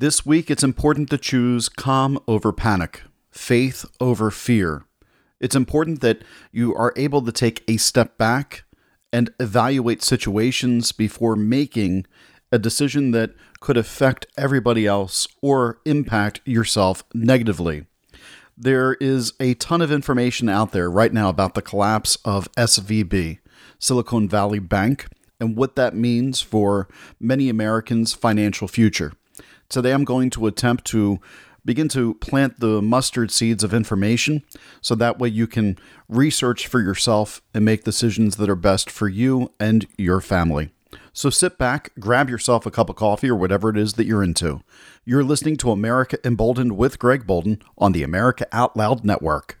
This week, it's important to choose calm over panic, faith over fear. It's important that you are able to take a step back and evaluate situations before making a decision that could affect everybody else or impact yourself negatively. There is a ton of information out there right now about the collapse of SVB, Silicon Valley Bank, and what that means for many Americans' financial future. Today, I'm going to attempt to begin to plant the mustard seeds of information so that way you can research for yourself and make decisions that are best for you and your family. So sit back, grab yourself a cup of coffee or whatever it is that you're into. You're listening to America Emboldened with Greg Bolden on the America Out Loud Network.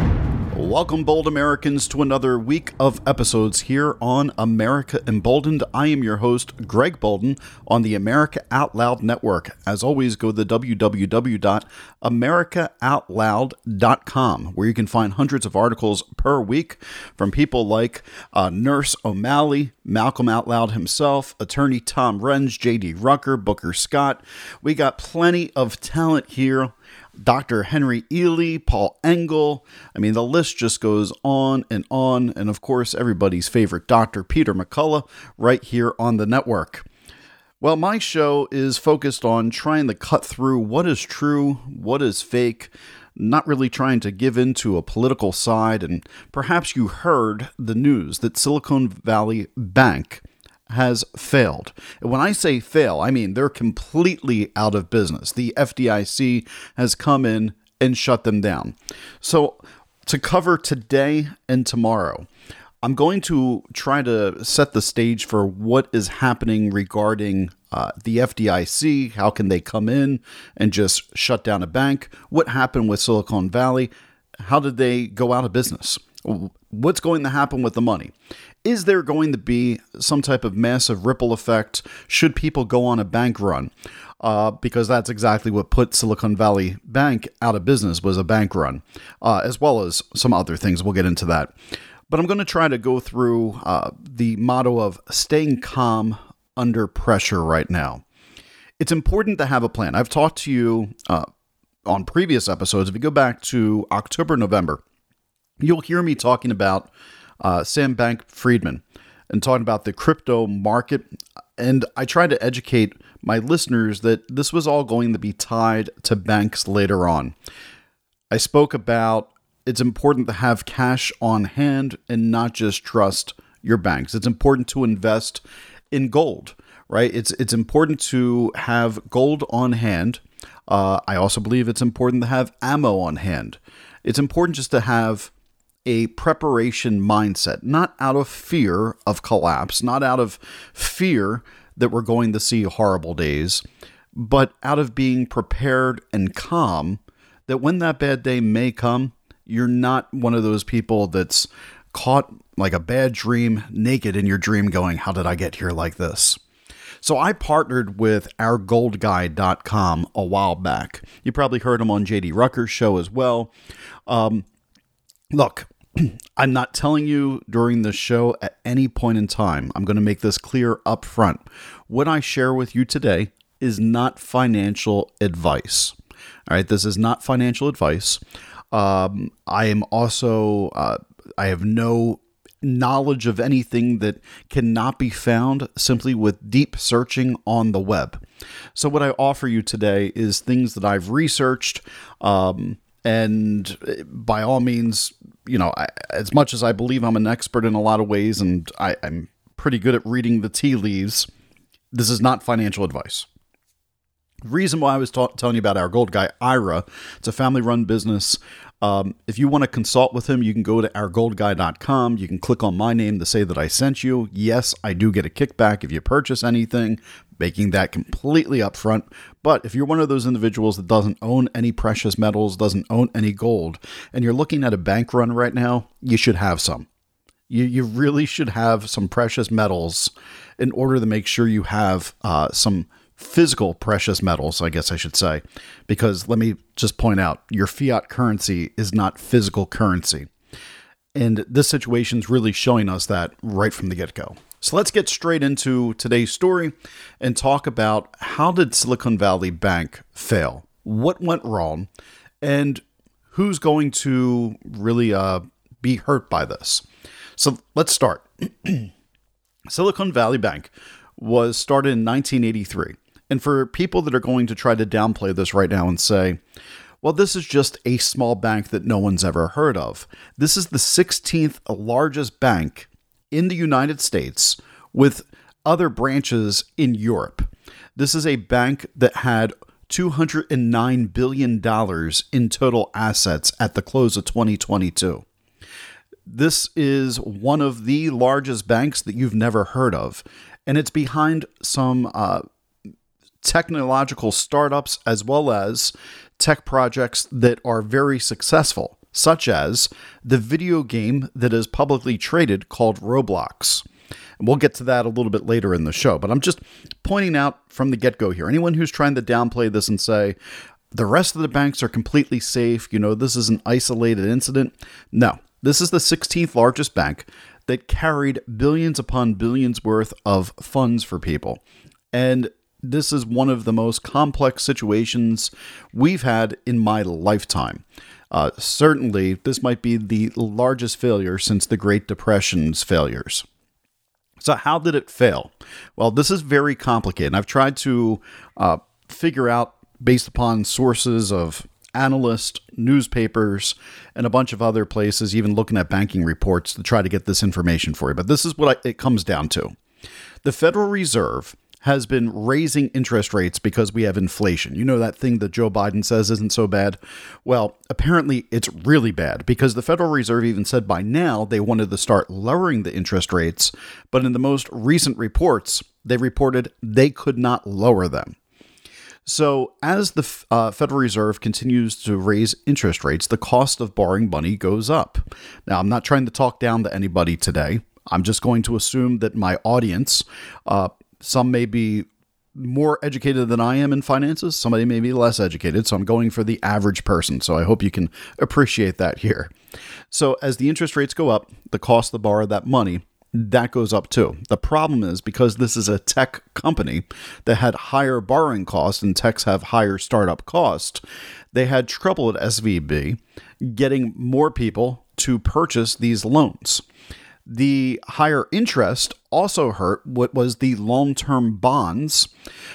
Welcome, bold Americans, to another week of episodes here on America Emboldened. I am your host, Greg Bolden, on the America Out Loud Network. As always, go to the www.americaoutloud.com, where you can find hundreds of articles per week from people like uh, Nurse O'Malley, Malcolm Out Loud himself, attorney Tom Renz, J.D. Rucker, Booker Scott. We got plenty of talent here Dr. Henry Ealy, Paul Engel. I mean, the list just goes on and on. And of course, everybody's favorite Dr. Peter McCullough right here on the network. Well, my show is focused on trying to cut through what is true, what is fake, not really trying to give into a political side. And perhaps you heard the news that Silicon Valley Bank has failed. When I say fail, I mean they're completely out of business. The FDIC has come in and shut them down. So, to cover today and tomorrow, I'm going to try to set the stage for what is happening regarding uh, the FDIC. How can they come in and just shut down a bank? What happened with Silicon Valley? How did they go out of business? What's going to happen with the money? Is there going to be some type of massive ripple effect should people go on a bank run? Uh, because that's exactly what put Silicon Valley Bank out of business was a bank run, uh, as well as some other things. We'll get into that. But I'm going to try to go through uh, the motto of staying calm under pressure right now. It's important to have a plan. I've talked to you uh, on previous episodes. If you go back to October, November, you'll hear me talking about uh, Sam Bank Friedman and talking about the crypto market. And I tried to educate my listeners that this was all going to be tied to banks later on. I spoke about it's important to have cash on hand and not just trust your banks. It's important to invest in gold, right? It's it's important to have gold on hand. Uh, I also believe it's important to have ammo on hand. It's important just to have a preparation mindset, not out of fear of collapse, not out of fear that we're going to see horrible days, but out of being prepared and calm that when that bad day may come, you're not one of those people that's caught like a bad dream, naked in your dream, going, How did I get here like this? So I partnered with ourgoldguy.com a while back. You probably heard him on JD Rucker's show as well. Um, look, I'm not telling you during the show at any point in time. I'm going to make this clear up front. What I share with you today is not financial advice. All right, this is not financial advice. Um, I am also, uh, I have no knowledge of anything that cannot be found simply with deep searching on the web. So, what I offer you today is things that I've researched. Um, and uh, by all means, you know, I, as much as I believe I'm an expert in a lot of ways and I, I'm pretty good at reading the tea leaves, this is not financial advice. The reason why I was ta- telling you about our gold guy, Ira, it's a family run business. Um, if you want to consult with him, you can go to ourgoldguy.com. You can click on my name to say that I sent you. Yes, I do get a kickback if you purchase anything. Making that completely upfront. But if you're one of those individuals that doesn't own any precious metals, doesn't own any gold, and you're looking at a bank run right now, you should have some. You, you really should have some precious metals in order to make sure you have uh, some physical precious metals, I guess I should say. Because let me just point out your fiat currency is not physical currency. And this situation is really showing us that right from the get go. So let's get straight into today's story and talk about how did Silicon Valley Bank fail? What went wrong? And who's going to really uh, be hurt by this? So let's start. Silicon Valley Bank was started in 1983. And for people that are going to try to downplay this right now and say, well, this is just a small bank that no one's ever heard of. This is the 16th largest bank in the United States with other branches in Europe. This is a bank that had $209 billion in total assets at the close of 2022. This is one of the largest banks that you've never heard of, and it's behind some uh, technological startups as well as tech projects that are very successful such as the video game that is publicly traded called Roblox. And we'll get to that a little bit later in the show, but I'm just pointing out from the get go here anyone who's trying to downplay this and say, the rest of the banks are completely safe, you know, this is an isolated incident. No, this is the 16th largest bank that carried billions upon billions worth of funds for people. And this is one of the most complex situations we've had in my lifetime. Uh, certainly, this might be the largest failure since the Great Depression's failures. So, how did it fail? Well, this is very complicated. I've tried to uh, figure out, based upon sources of analysts, newspapers, and a bunch of other places, even looking at banking reports to try to get this information for you. But this is what I, it comes down to. The Federal Reserve has been raising interest rates because we have inflation. You know that thing that Joe Biden says isn't so bad? Well, apparently it's really bad because the Federal Reserve even said by now they wanted to start lowering the interest rates, but in the most recent reports, they reported they could not lower them. So, as the uh, Federal Reserve continues to raise interest rates, the cost of borrowing money goes up. Now, I'm not trying to talk down to anybody today. I'm just going to assume that my audience uh, some may be more educated than I am in finances. Somebody may be less educated. So I'm going for the average person. So I hope you can appreciate that here. So as the interest rates go up, the cost to borrow that money that goes up too. The problem is because this is a tech company that had higher borrowing costs and techs have higher startup costs, they had trouble at SVB getting more people to purchase these loans. The higher interest also hurt what was the long term bonds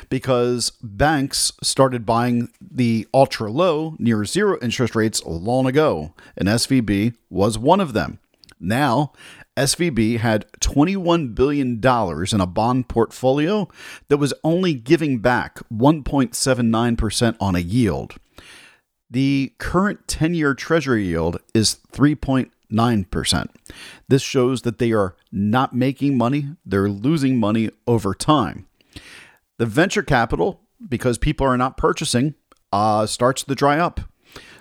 because banks started buying the ultra low, near zero interest rates long ago, and SVB was one of them. Now, SVB had $21 billion in a bond portfolio that was only giving back 1.79% on a yield. The current 10 year Treasury yield is 9%. This shows that they are not making money, they're losing money over time. The venture capital, because people are not purchasing, uh, starts to dry up.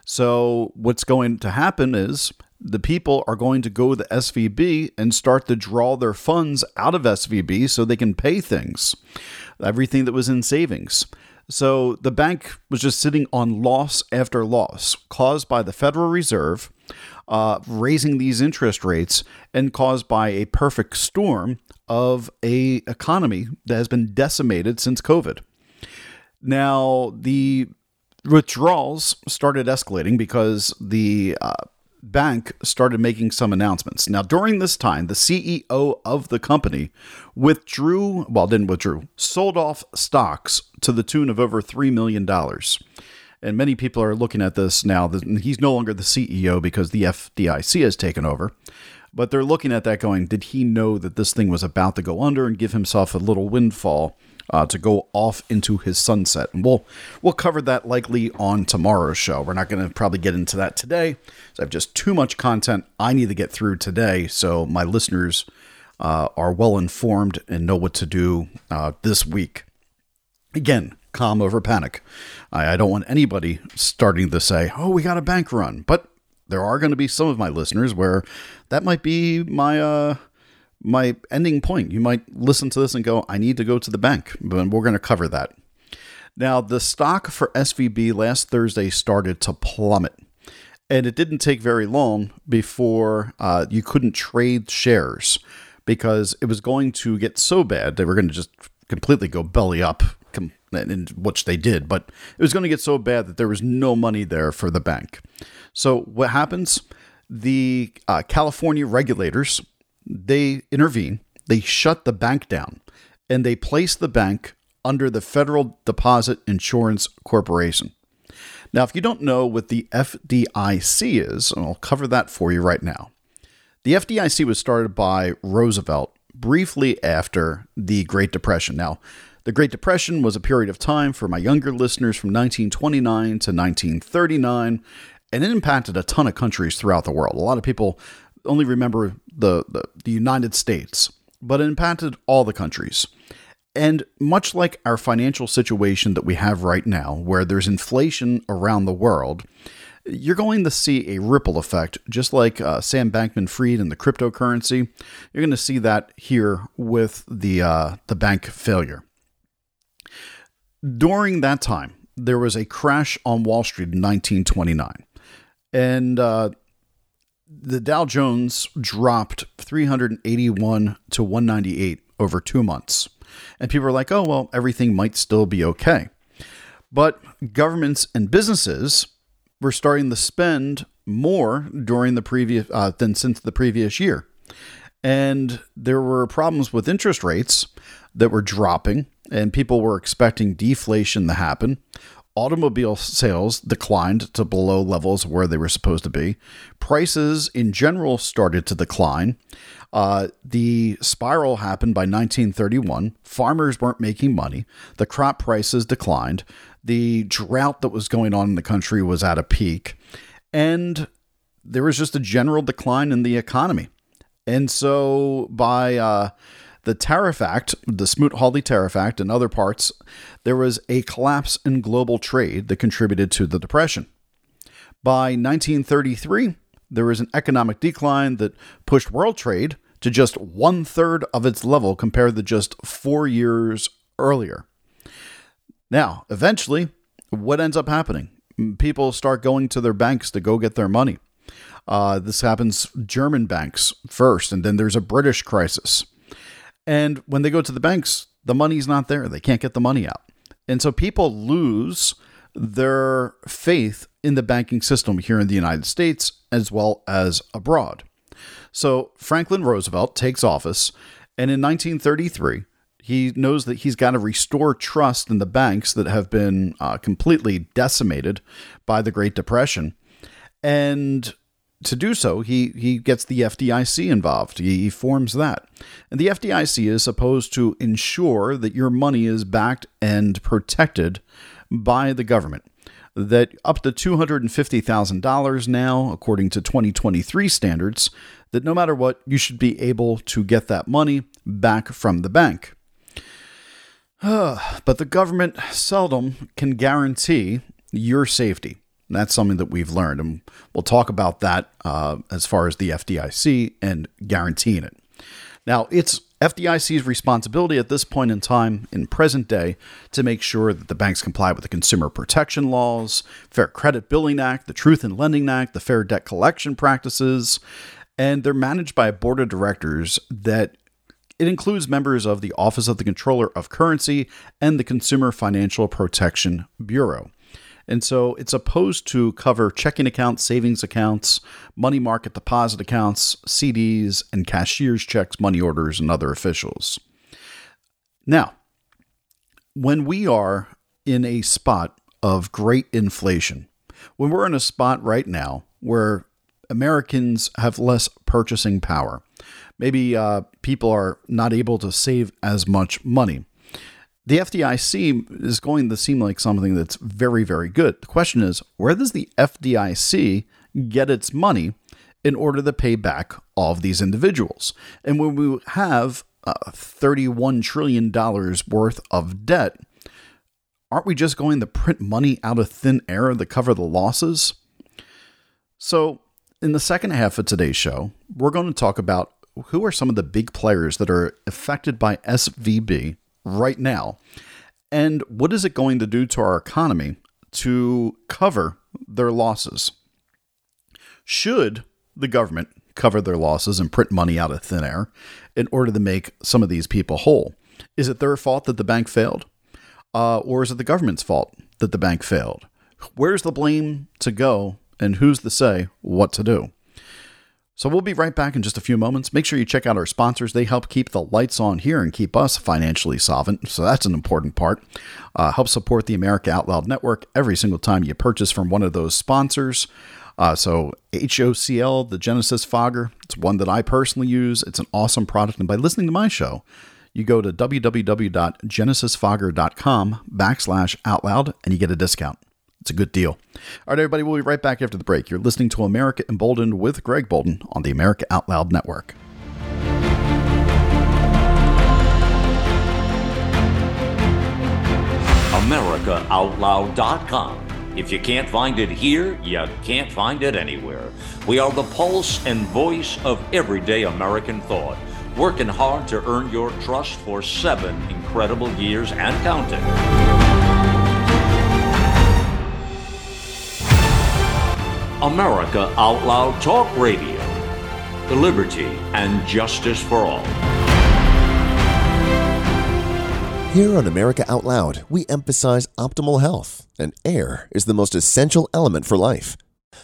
So, what's going to happen is the people are going to go to the SVB and start to draw their funds out of SVB so they can pay things, everything that was in savings. So the bank was just sitting on loss after loss caused by the Federal Reserve uh, raising these interest rates and caused by a perfect storm of a economy that has been decimated since COVID. Now the withdrawals started escalating because the uh, bank started making some announcements. Now, during this time, the CEO of the company withdrew, well, didn't withdrew, sold off stocks to the tune of over $3 million. And many people are looking at this now. He's no longer the CEO because the FDIC has taken over. But they're looking at that going, did he know that this thing was about to go under and give himself a little windfall uh, to go off into his sunset? And we'll we'll cover that likely on tomorrow's show. We're not going to probably get into that today. So I have just too much content I need to get through today, so my listeners uh, are well informed and know what to do uh, this week. Again, calm over panic. I, I don't want anybody starting to say, oh, we got a bank run. But there are going to be some of my listeners where that might be my. Uh, my ending point. You might listen to this and go, I need to go to the bank, but we're going to cover that. Now, the stock for SVB last Thursday started to plummet, and it didn't take very long before uh, you couldn't trade shares because it was going to get so bad they were going to just completely go belly up, in which they did, but it was going to get so bad that there was no money there for the bank. So, what happens? The uh, California regulators they intervene, they shut the bank down, and they place the bank under the Federal Deposit Insurance Corporation. Now, if you don't know what the FDIC is, and I'll cover that for you right now. The FDIC was started by Roosevelt briefly after the Great Depression. Now, the Great Depression was a period of time for my younger listeners from 1929 to 1939, and it impacted a ton of countries throughout the world. A lot of people only remember the, the, the United States, but it impacted all the countries. And much like our financial situation that we have right now, where there's inflation around the world, you're going to see a ripple effect, just like uh, Sam Bankman Fried and the cryptocurrency. You're going to see that here with the, uh, the bank failure. During that time, there was a crash on Wall Street in 1929. And uh, the Dow Jones dropped 381 to 198 over two months. And people are like, oh, well, everything might still be okay. But governments and businesses were starting to spend more during the previous uh, than since the previous year. And there were problems with interest rates that were dropping, and people were expecting deflation to happen automobile sales declined to below levels where they were supposed to be. Prices in general started to decline. Uh, the spiral happened by 1931. Farmers weren't making money. The crop prices declined. The drought that was going on in the country was at a peak. And there was just a general decline in the economy. And so by uh, the Tariff Act, the Smoot Hawley Tariff Act, and other parts, there was a collapse in global trade that contributed to the Depression. By 1933, there was an economic decline that pushed world trade to just one third of its level compared to just four years earlier. Now, eventually, what ends up happening? People start going to their banks to go get their money. Uh, this happens German banks first, and then there's a British crisis. And when they go to the banks, the money's not there. They can't get the money out. And so people lose their faith in the banking system here in the United States as well as abroad. So Franklin Roosevelt takes office, and in 1933, he knows that he's got to restore trust in the banks that have been uh, completely decimated by the Great Depression. And to do so, he, he gets the FDIC involved. He, he forms that. And the FDIC is supposed to ensure that your money is backed and protected by the government. That up to $250,000 now, according to 2023 standards, that no matter what, you should be able to get that money back from the bank. but the government seldom can guarantee your safety. That's something that we've learned, and we'll talk about that uh, as far as the FDIC and guaranteeing it. Now, it's FDIC's responsibility at this point in time, in present day, to make sure that the banks comply with the consumer protection laws, Fair Credit Billing Act, the Truth in Lending Act, the Fair Debt Collection Practices, and they're managed by a board of directors that it includes members of the Office of the Comptroller of Currency and the Consumer Financial Protection Bureau. And so it's supposed to cover checking accounts, savings accounts, money market deposit accounts, CDs, and cashier's checks, money orders, and other officials. Now, when we are in a spot of great inflation, when we're in a spot right now where Americans have less purchasing power, maybe uh, people are not able to save as much money the FDIC is going to seem like something that's very, very good. The question is, where does the FDIC get its money in order to pay back all of these individuals? And when we have uh, $31 trillion worth of debt, aren't we just going to print money out of thin air to cover the losses? So, in the second half of today's show, we're going to talk about who are some of the big players that are affected by SVB right now, and what is it going to do to our economy to cover their losses? Should the government cover their losses and print money out of thin air in order to make some of these people whole? Is it their fault that the bank failed? Uh, or is it the government's fault that the bank failed? Where's the blame to go and who's to say what to do? So we'll be right back in just a few moments. Make sure you check out our sponsors. They help keep the lights on here and keep us financially solvent. So that's an important part. Uh, help support the America Out Loud Network every single time you purchase from one of those sponsors. Uh, so HOCL, the Genesis Fogger, it's one that I personally use. It's an awesome product. And by listening to my show, you go to www.genesisfogger.com backslash out loud and you get a discount. It's a good deal. All right, everybody, we'll be right back after the break. You're listening to America Emboldened with Greg Bolden on the America Out Loud Network. AmericaOutloud.com. If you can't find it here, you can't find it anywhere. We are the pulse and voice of everyday American thought, working hard to earn your trust for seven incredible years and counting. America Out Loud Talk Radio. The liberty and justice for all. Here on America Out Loud, we emphasize optimal health, and air is the most essential element for life.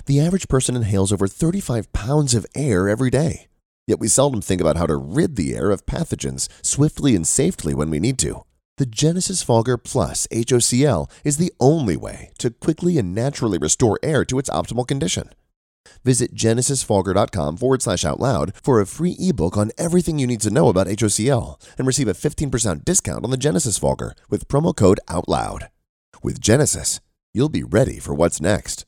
The average person inhales over 35 pounds of air every day, yet we seldom think about how to rid the air of pathogens swiftly and safely when we need to. The Genesis Fogger Plus HOCL is the only way to quickly and naturally restore air to its optimal condition. Visit genesisfogger.com forward slash out loud for a free ebook on everything you need to know about HOCL and receive a 15% discount on the Genesis Fogger with promo code OUTLOUD. With Genesis, you'll be ready for what's next.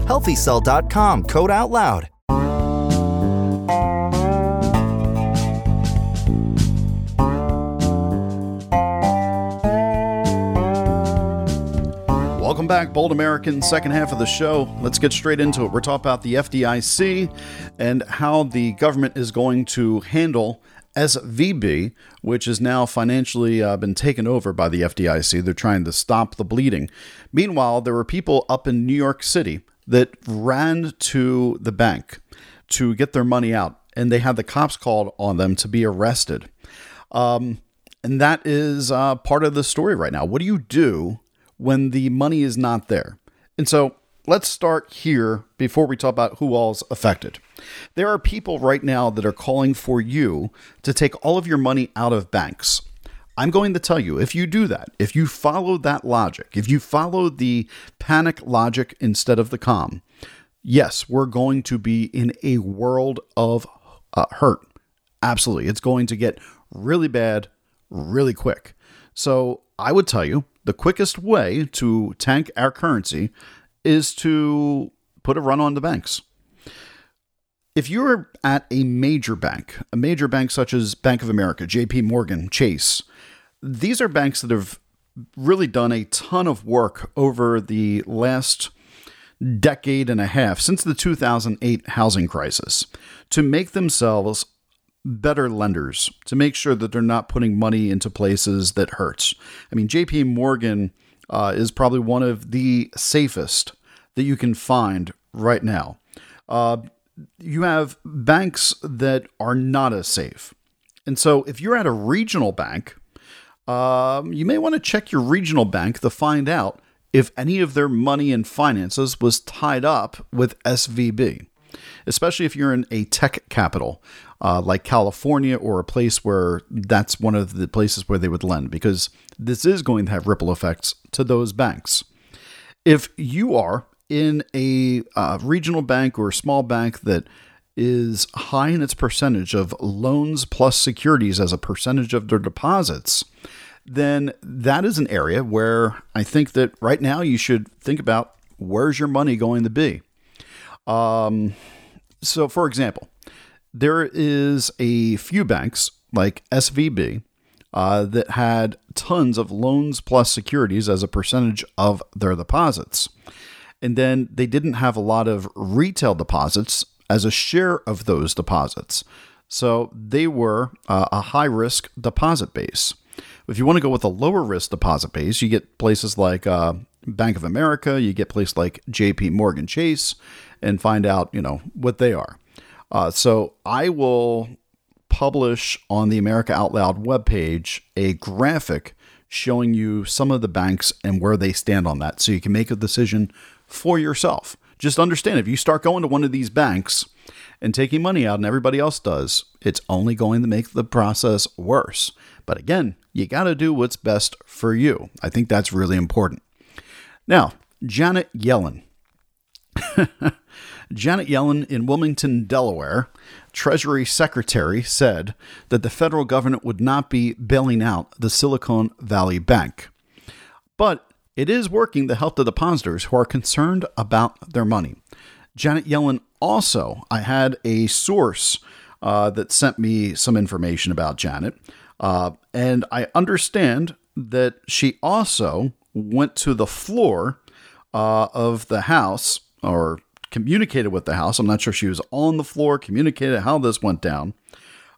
Healthycell.com code out loud. Welcome back, Bold American. Second half of the show. Let's get straight into it. We're talking about the FDIC and how the government is going to handle SVB, which has now financially uh, been taken over by the FDIC. They're trying to stop the bleeding. Meanwhile, there were people up in New York City that ran to the bank to get their money out, and they had the cops called on them to be arrested. Um, and that is uh, part of the story right now. What do you do when the money is not there? And so let's start here before we talk about who all's affected. There are people right now that are calling for you to take all of your money out of banks. I'm going to tell you if you do that, if you follow that logic, if you follow the panic logic instead of the calm, yes, we're going to be in a world of uh, hurt. Absolutely. It's going to get really bad really quick. So I would tell you the quickest way to tank our currency is to put a run on the banks. If you're at a major bank, a major bank such as Bank of America, JP Morgan, Chase, these are banks that have really done a ton of work over the last decade and a half since the 2008 housing crisis to make themselves better lenders to make sure that they're not putting money into places that hurts. I mean, JP Morgan uh, is probably one of the safest that you can find right now. Uh, you have banks that are not as safe. And so if you're at a regional bank, um, you may want to check your regional bank to find out if any of their money and finances was tied up with SVB, especially if you're in a tech capital uh, like California or a place where that's one of the places where they would lend, because this is going to have ripple effects to those banks. If you are in a uh, regional bank or a small bank that is high in its percentage of loans plus securities as a percentage of their deposits, then that is an area where I think that right now you should think about where's your money going to be. Um, so, for example, there is a few banks like SVB uh, that had tons of loans plus securities as a percentage of their deposits. And then they didn't have a lot of retail deposits as a share of those deposits. So they were uh, a high risk deposit base. If you want to go with a lower risk deposit base, you get places like uh, Bank of America, you get places like JP Morgan Chase, and find out, you know, what they are. Uh, so I will publish on the America Out Loud webpage a graphic showing you some of the banks and where they stand on that so you can make a decision for yourself. Just understand if you start going to one of these banks and taking money out and everybody else does, it's only going to make the process worse. But again, you got to do what's best for you. I think that's really important. Now, Janet Yellen. Janet Yellen in Wilmington, Delaware, Treasury Secretary, said that the federal government would not be bailing out the Silicon Valley Bank. But it is working to help the depositors who are concerned about their money. Janet Yellen also, I had a source uh, that sent me some information about Janet, uh, and I understand that she also went to the floor uh, of the House or communicated with the House. I'm not sure she was on the floor, communicated how this went down,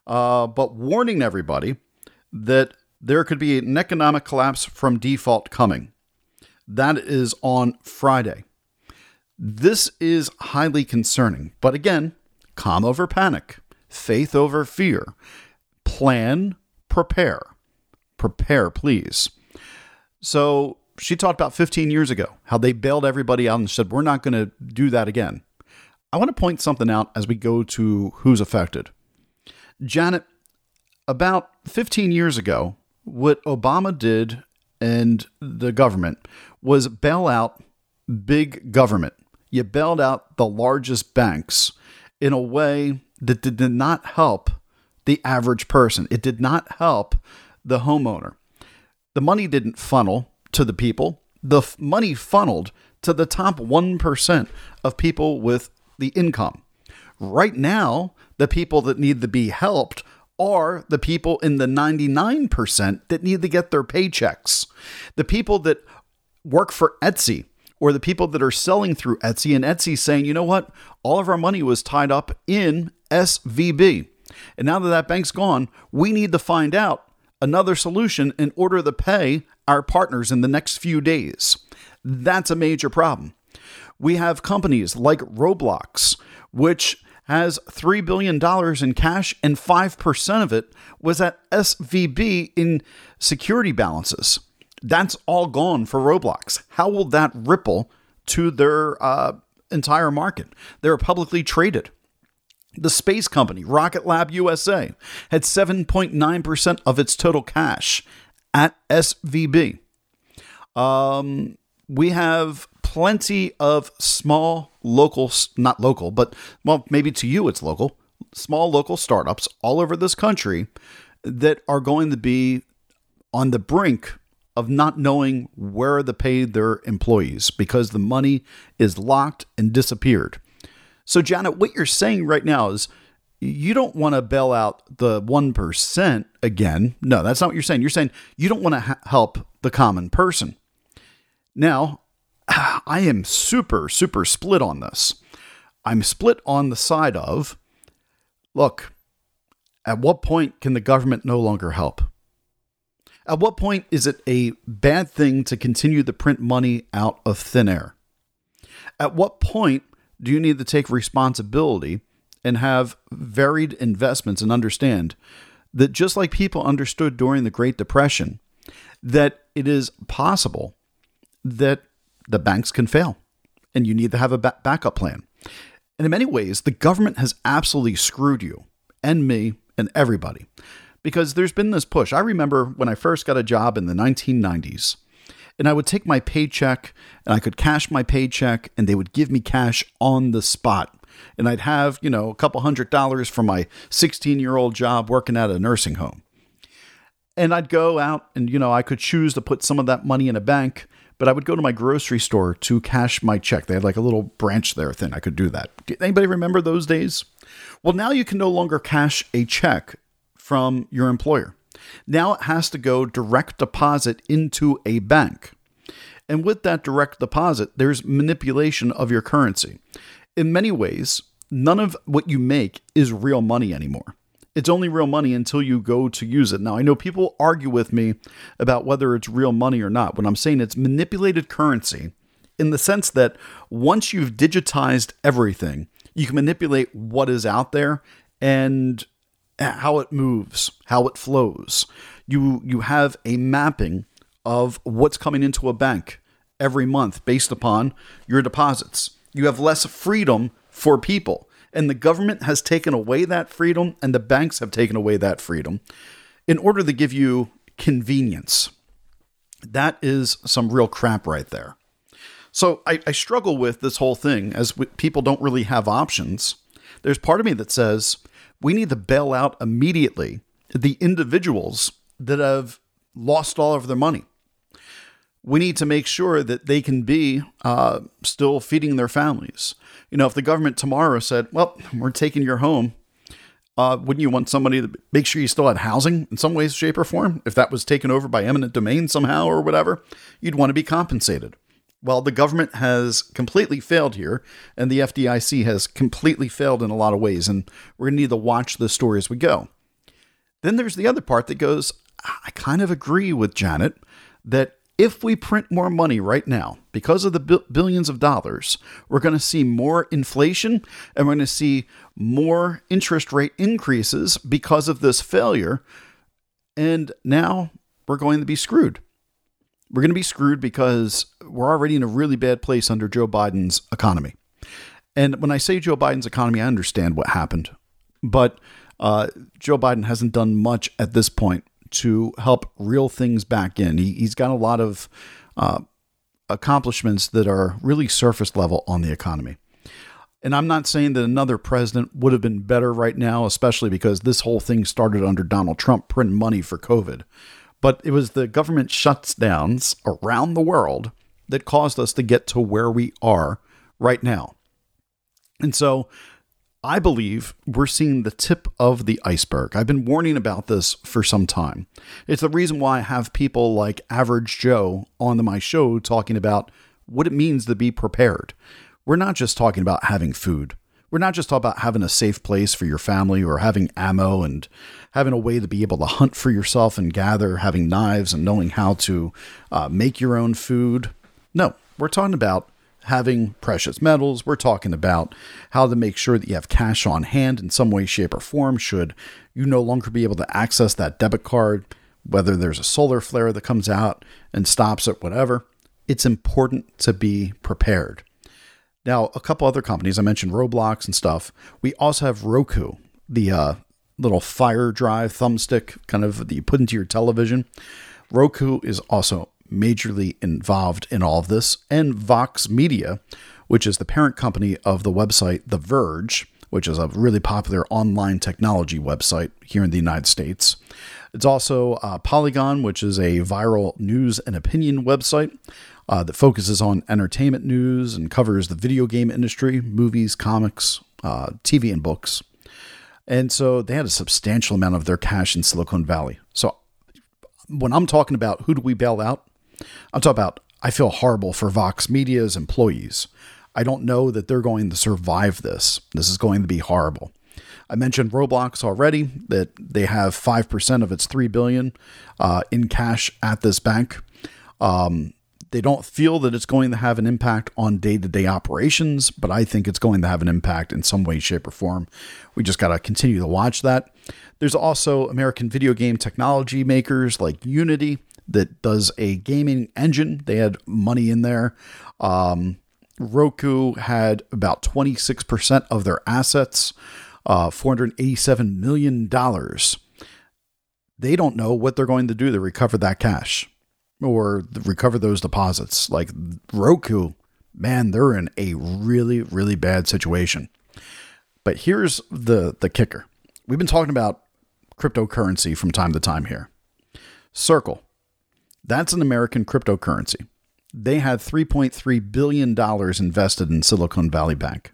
uh, but warning everybody that there could be an economic collapse from default coming. That is on Friday. This is highly concerning, but again, calm over panic, faith over fear. Plan, prepare. Prepare, please. So, she talked about 15 years ago how they bailed everybody out and said, We're not going to do that again. I want to point something out as we go to who's affected. Janet, about 15 years ago, what Obama did and the government was bail out big government. You bailed out the largest banks in a way that did not help the average person. It did not help the homeowner. The money didn't funnel to the people. The f- money funneled to the top 1% of people with the income. Right now, the people that need to be helped are the people in the 99% that need to get their paychecks. The people that work for Etsy or the people that are selling through Etsy and Etsy saying, you know what? All of our money was tied up in SVB. And now that that bank's gone, we need to find out another solution in order to pay our partners in the next few days. That's a major problem. We have companies like Roblox, which has $3 billion in cash, and 5% of it was at SVB in security balances. That's all gone for Roblox. How will that ripple to their uh, entire market? They're publicly traded. The space company, Rocket Lab USA, had 7.9% of its total cash at SVB. Um, we have plenty of small local, not local, but well, maybe to you it's local, small local startups all over this country that are going to be on the brink of not knowing where to pay their employees because the money is locked and disappeared. So, Janet, what you're saying right now is you don't want to bail out the 1% again. No, that's not what you're saying. You're saying you don't want to ha- help the common person. Now, I am super, super split on this. I'm split on the side of look, at what point can the government no longer help? At what point is it a bad thing to continue to print money out of thin air? At what point do you need to take responsibility and have varied investments and understand that just like people understood during the Great Depression, that it is possible that the banks can fail and you need to have a ba- backup plan. And in many ways, the government has absolutely screwed you and me and everybody because there's been this push. I remember when I first got a job in the 1990s, and I would take my paycheck and I could cash my paycheck and they would give me cash on the spot. And I'd have, you know, a couple hundred dollars from my 16 year old job working at a nursing home. And I'd go out and, you know, I could choose to put some of that money in a bank, but I would go to my grocery store to cash my check. They had like a little branch there thing. I could do that. Anybody remember those days? Well, now you can no longer cash a check from your employer. Now it has to go direct deposit into a bank. And with that direct deposit, there's manipulation of your currency. In many ways, none of what you make is real money anymore. It's only real money until you go to use it. Now, I know people argue with me about whether it's real money or not. When I'm saying it's manipulated currency, in the sense that once you've digitized everything, you can manipulate what is out there and how it moves, how it flows. You you have a mapping of what's coming into a bank every month based upon your deposits. You have less freedom for people. And the government has taken away that freedom, and the banks have taken away that freedom in order to give you convenience. That is some real crap right there. So I, I struggle with this whole thing as people don't really have options. There's part of me that says we need to bail out immediately the individuals that have lost all of their money we need to make sure that they can be uh, still feeding their families. You know, if the government tomorrow said, well, we're taking your home, uh, wouldn't you want somebody to make sure you still had housing in some way, shape, or form? If that was taken over by eminent domain somehow or whatever, you'd want to be compensated. Well, the government has completely failed here, and the FDIC has completely failed in a lot of ways, and we're going to need to watch the story as we go. Then there's the other part that goes, I kind of agree with Janet that if we print more money right now because of the billions of dollars, we're going to see more inflation and we're going to see more interest rate increases because of this failure. And now we're going to be screwed. We're going to be screwed because we're already in a really bad place under Joe Biden's economy. And when I say Joe Biden's economy, I understand what happened. But uh, Joe Biden hasn't done much at this point to help reel things back in. He, has got a lot of uh, accomplishments that are really surface level on the economy. And I'm not saying that another president would have been better right now, especially because this whole thing started under Donald Trump printing money for COVID. But it was the government shutdowns around the world that caused us to get to where we are right now. And so I believe we're seeing the tip of the iceberg. I've been warning about this for some time. It's the reason why I have people like Average Joe on my show talking about what it means to be prepared. We're not just talking about having food. We're not just talking about having a safe place for your family or having ammo and having a way to be able to hunt for yourself and gather, having knives and knowing how to uh, make your own food. No, we're talking about having precious metals. We're talking about how to make sure that you have cash on hand in some way, shape, or form should you no longer be able to access that debit card, whether there's a solar flare that comes out and stops it, whatever. It's important to be prepared. Now, a couple other companies, I mentioned Roblox and stuff. We also have Roku, the uh, little fire drive thumbstick kind of that you put into your television. Roku is also majorly involved in all of this, and Vox Media, which is the parent company of the website The Verge, which is a really popular online technology website here in the United States. It's also uh, Polygon, which is a viral news and opinion website uh, that focuses on entertainment news and covers the video game industry, movies, comics, uh, TV, and books. And so they had a substantial amount of their cash in Silicon Valley. So when I'm talking about who do we bail out, I'm talking about I feel horrible for Vox Media's employees. I don't know that they're going to survive this. This is going to be horrible. I mentioned Roblox already that they have five percent of its three billion uh, in cash at this bank. Um, they don't feel that it's going to have an impact on day-to-day operations, but I think it's going to have an impact in some way, shape, or form. We just got to continue to watch that. There's also American video game technology makers like Unity that does a gaming engine. They had money in there. Um, Roku had about 26% of their assets, uh, $487 million. They don't know what they're going to do to recover that cash. or recover those deposits. Like Roku, man, they're in a really, really bad situation. But here's the the kicker. We've been talking about cryptocurrency from time to time here. Circle. That's an American cryptocurrency. They had $3.3 billion invested in Silicon Valley Bank.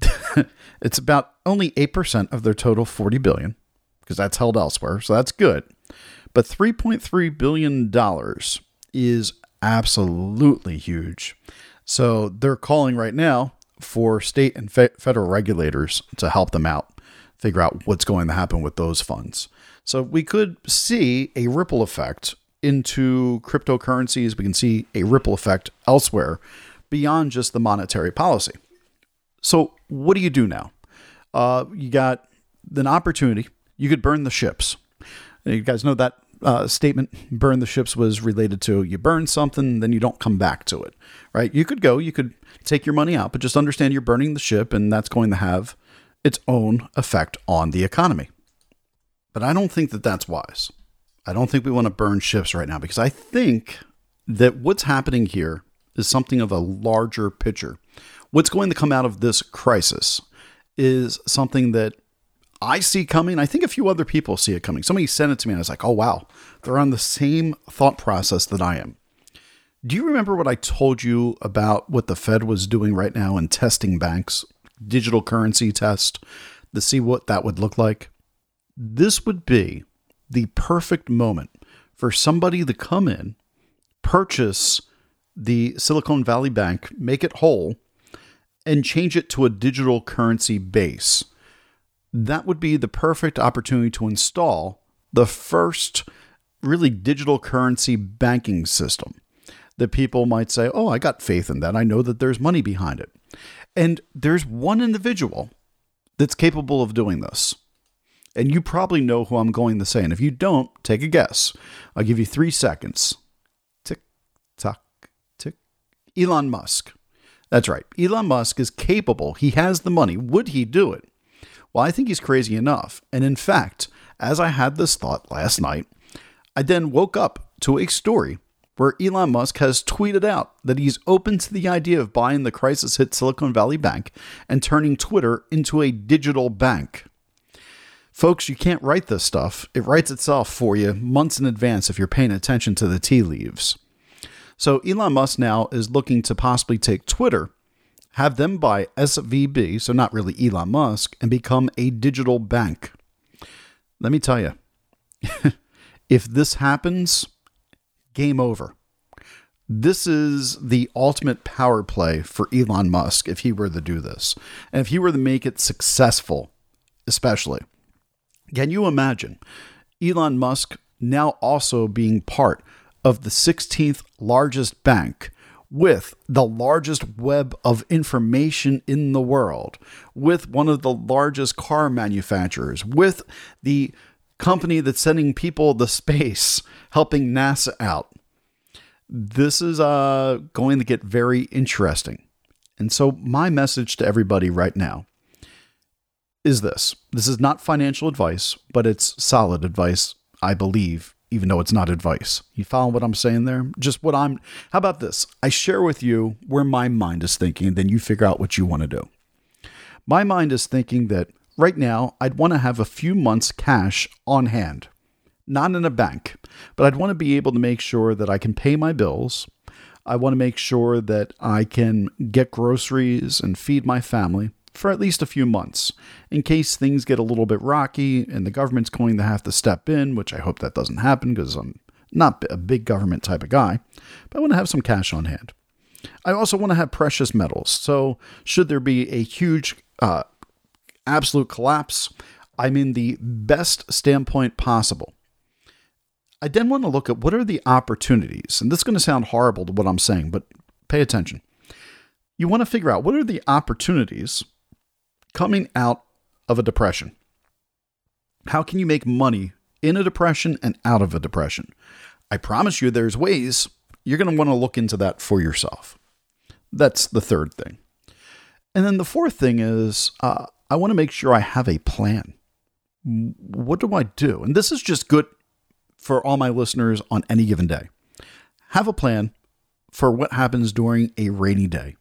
it's about only 8% of their total 40 billion because that's held elsewhere. So that's good. But $3.3 billion is absolutely huge. So they're calling right now for state and fe- federal regulators to help them out, figure out what's going to happen with those funds. So we could see a ripple effect into cryptocurrencies. We can see a ripple effect elsewhere beyond just the monetary policy. So, what do you do now? Uh, you got an opportunity. You could burn the ships. You guys know that uh, statement, burn the ships, was related to you burn something, then you don't come back to it, right? You could go, you could take your money out, but just understand you're burning the ship, and that's going to have its own effect on the economy. But I don't think that that's wise. I don't think we want to burn ships right now because I think that what's happening here is something of a larger picture. What's going to come out of this crisis is something that I see coming. I think a few other people see it coming. Somebody sent it to me and I was like, oh, wow, they're on the same thought process that I am. Do you remember what I told you about what the Fed was doing right now in testing banks, digital currency test, to see what that would look like? This would be the perfect moment for somebody to come in, purchase the Silicon Valley Bank, make it whole, and change it to a digital currency base. That would be the perfect opportunity to install the first really digital currency banking system that people might say, Oh, I got faith in that. I know that there's money behind it. And there's one individual that's capable of doing this. And you probably know who I'm going to say. And if you don't, take a guess. I'll give you three seconds. Tick, tock, tick. Elon Musk. That's right. Elon Musk is capable. He has the money. Would he do it? Well, I think he's crazy enough. And in fact, as I had this thought last night, I then woke up to a story where Elon Musk has tweeted out that he's open to the idea of buying the crisis hit Silicon Valley Bank and turning Twitter into a digital bank. Folks, you can't write this stuff. It writes itself for you months in advance if you're paying attention to the tea leaves. So Elon Musk now is looking to possibly take Twitter, have them buy SVB, so not really Elon Musk, and become a digital bank. Let me tell you, if this happens, game over. This is the ultimate power play for Elon Musk if he were to do this. And if he were to make it successful, especially. Can you imagine Elon Musk now also being part of the 16th largest bank with the largest web of information in the world, with one of the largest car manufacturers, with the company that's sending people to space, helping NASA out. This is uh, going to get very interesting. And so, my message to everybody right now is this this is not financial advice, but it's solid advice, I believe, even though it's not advice. You follow what I'm saying there? Just what I'm. How about this? I share with you where my mind is thinking, and then you figure out what you want to do. My mind is thinking that right now I'd want to have a few months' cash on hand, not in a bank, but I'd want to be able to make sure that I can pay my bills. I want to make sure that I can get groceries and feed my family for at least a few months in case things get a little bit rocky and the government's going to have to step in, which I hope that doesn't happen because I'm not a big government type of guy, but I want to have some cash on hand. I also want to have precious metals. So, should there be a huge, uh, absolute collapse, I'm in the best standpoint possible. I then want to look at what are the opportunities. And this is going to sound horrible to what I'm saying, but pay attention. You want to figure out what are the opportunities coming out of a depression. How can you make money in a depression and out of a depression? I promise you there's ways. You're going to want to look into that for yourself. That's the third thing. And then the fourth thing is uh, I want to make sure I have a plan. What do I do? And this is just good for all my listeners on any given day. Have a plan for what happens during a rainy day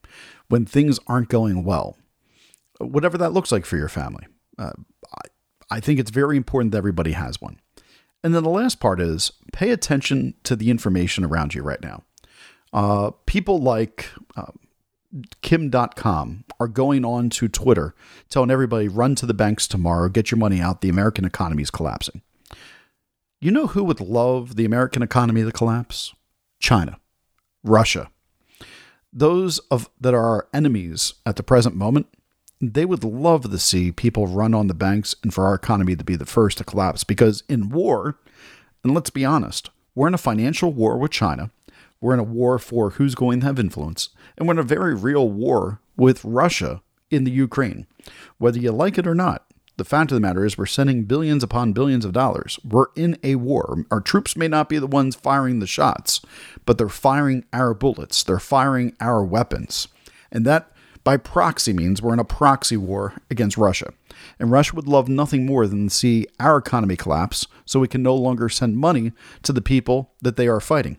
when things aren't going well, whatever that looks like for your family. Uh, I, I think it's very important that everybody has one. And then the last part is pay attention to the information around you right now. Uh, people like uh, Kim Dotcom are going on to Twitter telling everybody run to the banks tomorrow, get your money out. The American economy is collapsing. You know who would love the American economy to collapse? China, Russia. Those of that are our enemies at the present moment, they would love to see people run on the banks and for our economy to be the first to collapse because in war, and let's be honest, we're in a financial war with China. We're in a war for who's going to have influence, and we're in a very real war with Russia in the Ukraine. Whether you like it or not, the fact of the matter is we're sending billions upon billions of dollars. We're in a war. Our troops may not be the ones firing the shots, but they're firing our bullets. They're firing our weapons. And that by proxy means we're in a proxy war against Russia. And Russia would love nothing more than to see our economy collapse so we can no longer send money to the people that they are fighting.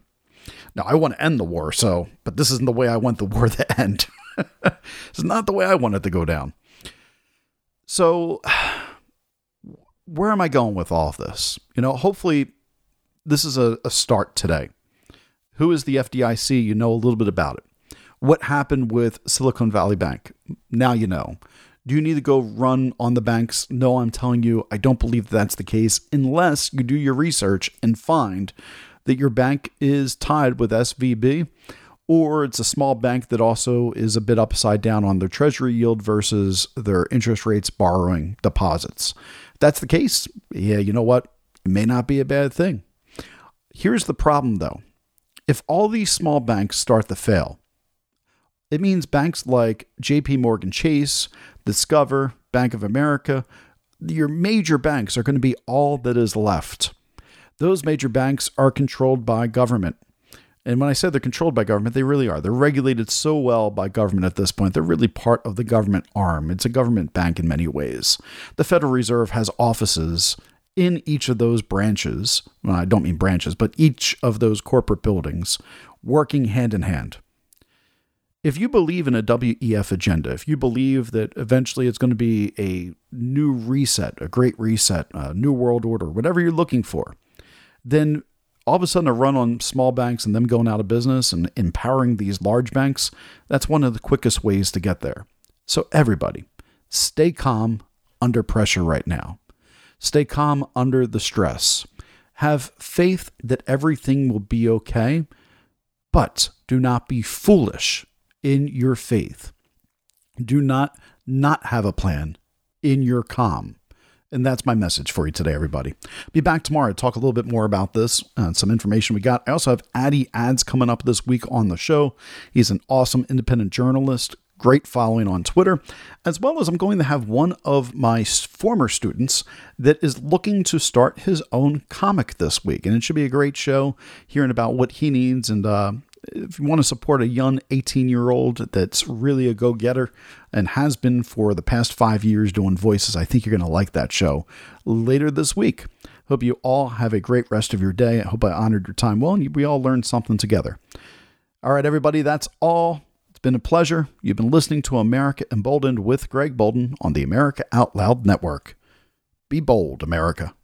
Now, I want to end the war, so, but this isn't the way I want the war to end. it's not the way I want it to go down. So, where am I going with all of this? You know, hopefully, this is a, a start today. Who is the FDIC? You know a little bit about it. What happened with Silicon Valley Bank? Now you know. Do you need to go run on the banks? No, I'm telling you, I don't believe that's the case unless you do your research and find that your bank is tied with SVB or it's a small bank that also is a bit upside down on their treasury yield versus their interest rates borrowing deposits. If that's the case, yeah, you know what? It may not be a bad thing. Here's the problem though. If all these small banks start to fail, it means banks like JP Morgan Chase, Discover, Bank of America, your major banks are going to be all that is left. Those major banks are controlled by government. And when I say they're controlled by government, they really are. They're regulated so well by government at this point. They're really part of the government arm. It's a government bank in many ways. The Federal Reserve has offices in each of those branches. Well, I don't mean branches, but each of those corporate buildings working hand in hand. If you believe in a WEF agenda, if you believe that eventually it's going to be a new reset, a great reset, a new world order, whatever you're looking for, then all of a sudden a run on small banks and them going out of business and empowering these large banks, that's one of the quickest ways to get there. So, everybody, stay calm under pressure right now. Stay calm under the stress. Have faith that everything will be okay, but do not be foolish in your faith. Do not not have a plan in your calm. And that's my message for you today, everybody. Be back tomorrow to talk a little bit more about this and uh, some information we got. I also have Addy Adds coming up this week on the show. He's an awesome independent journalist, great following on Twitter, as well as I'm going to have one of my former students that is looking to start his own comic this week. And it should be a great show, hearing about what he needs and uh, if you want to support a young 18 year old that's really a go getter and has been for the past five years doing voices, I think you're going to like that show later this week. Hope you all have a great rest of your day. I hope I honored your time well and we all learned something together. All right, everybody, that's all. It's been a pleasure. You've been listening to America Emboldened with Greg Bolden on the America Out Loud Network. Be bold, America.